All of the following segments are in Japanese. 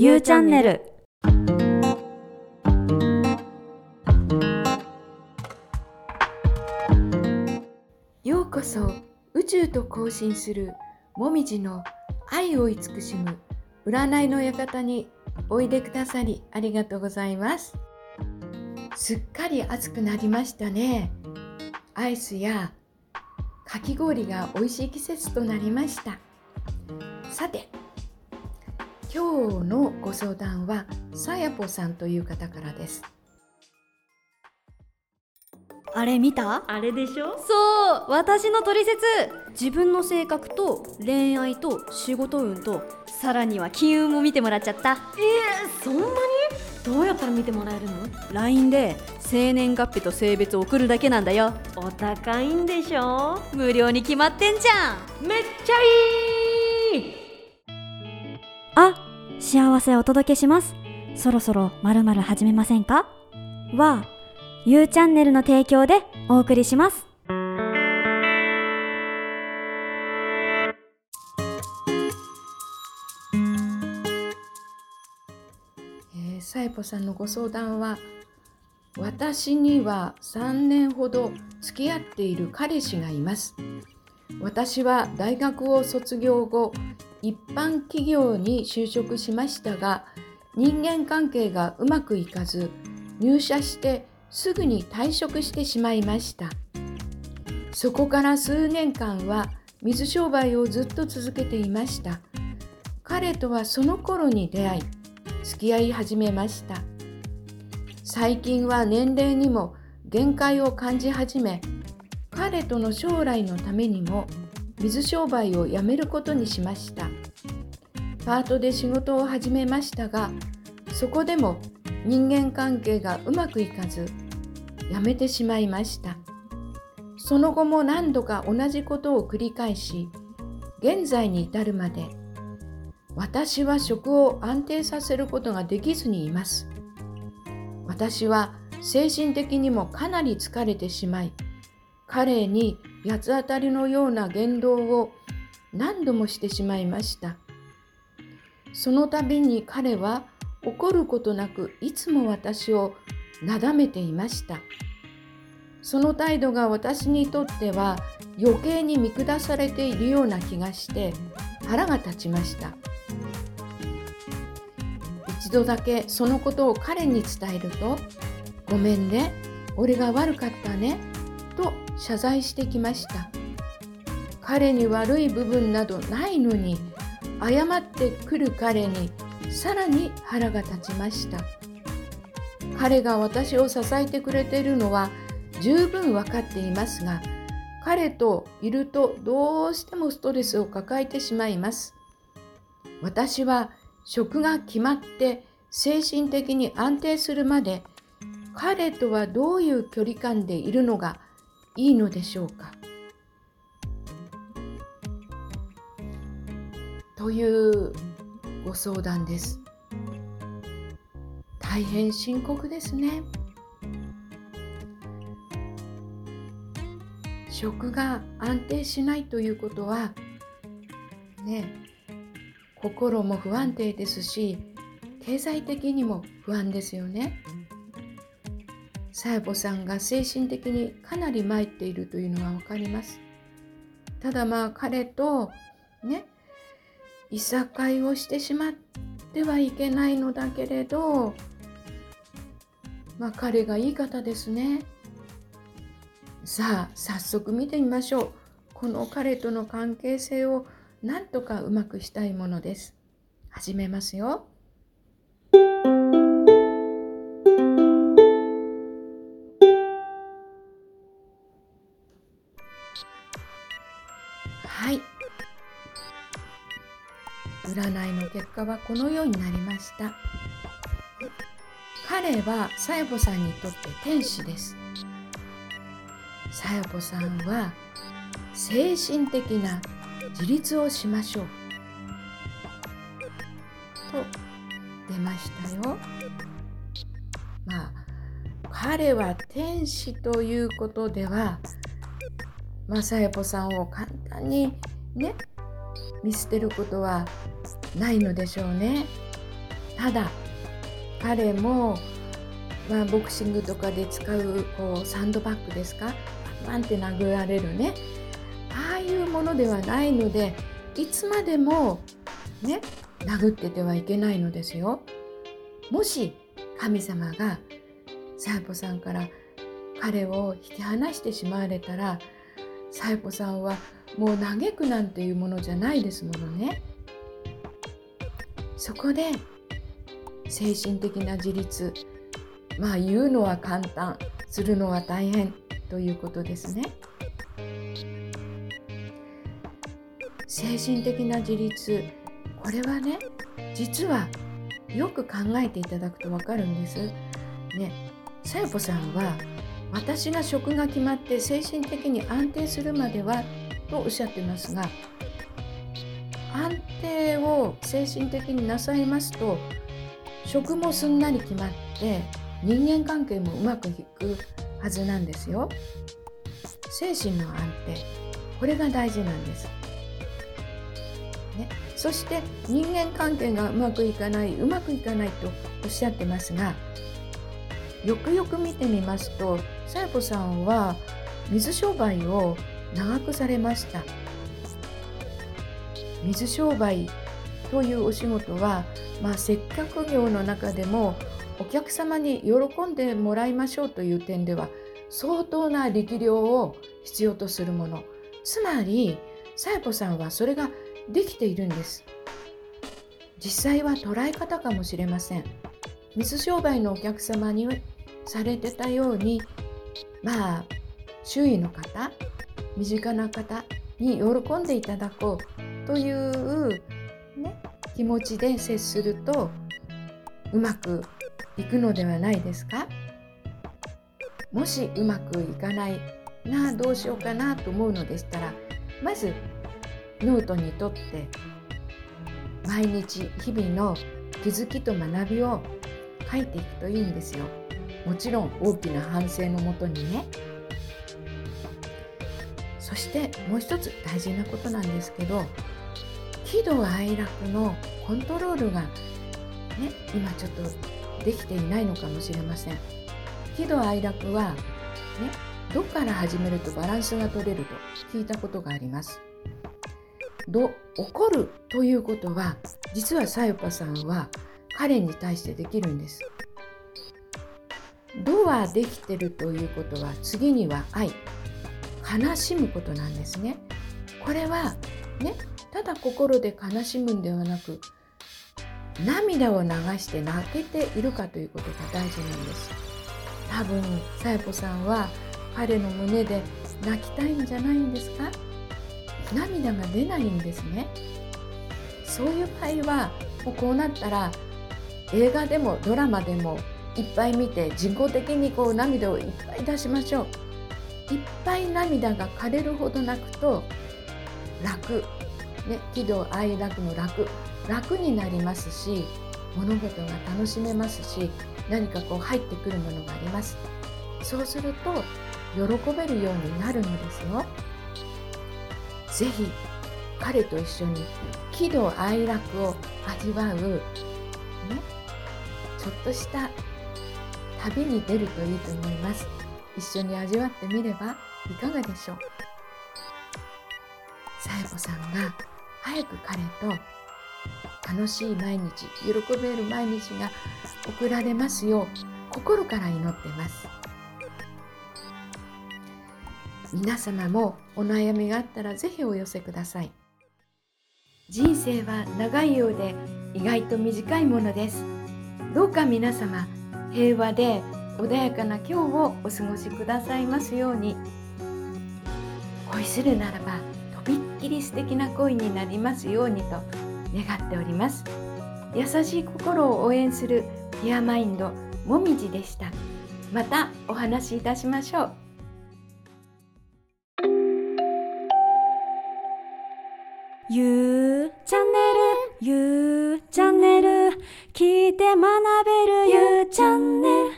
ゆうチャンネル。ようこそ宇宙と交信するもみじの愛を慈しむ占いの館においでくださりありがとうございます。すっかり暑くなりましたね。アイスやかき氷が美味しい季節となりました。さて今日のご相談はさやぽさんという方からです。あれ見た？あれでしょ？そう私の取説自分の性格と恋愛と仕事運とさらには金運も見てもらっちゃった。えー、そんなに？どうやったら見てもらえるの？LINE で生年月日と性別を送るだけなんだよ。お高いんでしょ？無料に決まってんじゃん。めっちゃい幸せお届けします。そろそろ〇〇始めませんか？は、ゆうチャンネルの提供でお送りします。えー、さえぽさんのご相談は私には3年ほど付き合っている彼氏がいます私は大学を卒業後一般企業に就職しましたが人間関係がうまくいかず入社してすぐに退職してしまいました。そこから数年間は水商売をずっと続けていました。彼とはその頃に出会い付き合い始めました。最近は年齢にも限界を感じ始め彼との将来のためにも水商売をやめることにしました。パートで仕事を始めましたがそこでも人間関係がうまくいかずやめてしまいました。その後も何度か同じことを繰り返し現在に至るまで私は職を安定させることができずにいます。私は精神的にもかなり疲れてしまい彼に八つ当たりのような言動を何度もしてしまいました。その度に彼は怒ることなくいつも私をなだめていました。その態度が私にとっては余計に見下されているような気がして腹が立ちました。一度だけそのことを彼に伝えると「ごめんね。俺が悪かったね」と謝罪してきました。彼に悪い部分などないのに謝ってくる彼にさらに腹が立ちました。彼が私を支えてくれているのは十分分かっていますが彼といるとどうしてもストレスを抱えてしまいます。私は職が決まって精神的に安定するまで彼とはどういう距離感でいるのがいいのでしょうか？というご相談です。大変深刻ですね。食が安定しないということはね心も不安定ですし経済的にも不安ですよね。さやぽさんが精神的にかなり参っているというのが分かります。ただまあ彼とねいさかいをしてしまってはいけないのだけれどまあ彼がいい方ですね。さあ早速見てみましょう。この彼との関係性をなんとかうまくしたいものです。始めますよ。はい。占いの結果はこのようになりました。彼はさやぽさんにとって天使です。さやぽさんは精神的な自立をしましょう。と出ましたよ。まあ彼は天使ということではまあさやぽさんを簡単にね見捨てることはないのでしょうね。ただ彼も、まあ、ボクシングとかで使うこうサンドバッグですか？バンって殴られるねああいうものではないのでいつまでもね殴っててはいけないのですよ。もし神様がサイポさんから彼を引き離してしまわれたらサイポさんはもう嘆くなんていうものじゃないですものね。そこで精神的な自立まあ言うのは簡単するのは大変ということですね。精神的な自立これはね実はよく考えていただくと分かるんです。ねさやぽさんは私が職が決まって精神的に安定するまではとおっしゃってますが安定を精神的になさいますと職もすんなり決まって人間関係もうまくいくはずなんですよ。精神の安定これが大事なんです。ね、そして人間関係がうまくいかないうまくいかないとおっしゃってますがよくよく見てみますとさやぽさんは水商売を長くされました。水商売というお仕事は、まあ、接客業の中でもお客様に喜んでもらいましょうという点では相当な力量を必要とするもの。つまりさやぽさんはそれができているんです。実際は捉え方かもしれません。水商売のお客様にされてたようにまあ周囲の方身近な方に喜んでいただこうという、ね、気持ちで接するとうまくいくのではないですか？もしうまくいかないなあどうしようかなと思うのでしたらまずノートにとって毎日日々の気づきと学びを書いていくといいんですよ。もちろん大きな反省のもとにね。そしてもう一つ大事なことなんですけど喜怒哀楽のコントロールがね今ちょっとできていないのかもしれません。喜怒哀楽はねどっから始めるとバランスが取れると聞いたことがあります。ど怒るということは実はさゆかさんは彼に対してできるんです。度はできてる？ということは次には愛悲しむことなんですね。これはねただ心で悲しむんではなく涙を流して泣けているかということが大事なんです。多分さやぽさんは彼の胸で泣きたいんじゃないんですか？涙が出ないんですねそういう場合はもうこうなったら映画でもドラマでもいっぱい見て人工的にこう涙をいっぱい出しましょう。いっぱい涙が枯れるほど泣くと楽、ね、喜怒哀楽の楽。楽になりますし物事が楽しめますし何かこう入ってくるものがあります。そうすると喜べるようになるのですよ。ぜひ彼と一緒に喜怒哀楽を味わう、ね、ちょっとした旅に出るといいと思います。一緒に味わってみればいかがでしょう？さや子さんが早く彼と楽しい毎日喜べる毎日が送られますよう心から祈ってます。皆様もお悩みがあったらぜひお寄せください。人生は長いようで意外と短いものです。どうか皆様平和で穏やかな今日をお過ごしくださいますように。恋するならばとびっきり素敵な恋になりますようにと願っております。優しい心を応援するピアマインドもみじでした。またお話しいたしましょう。ゆうチャンネルゆうチャンネル聞いて学チャンネル。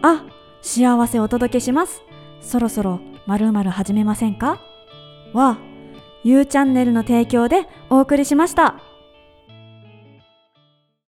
あ幸せお届けします。そろそろまるまる始めませんか？はゆうチャンネルの提供でお送りしました。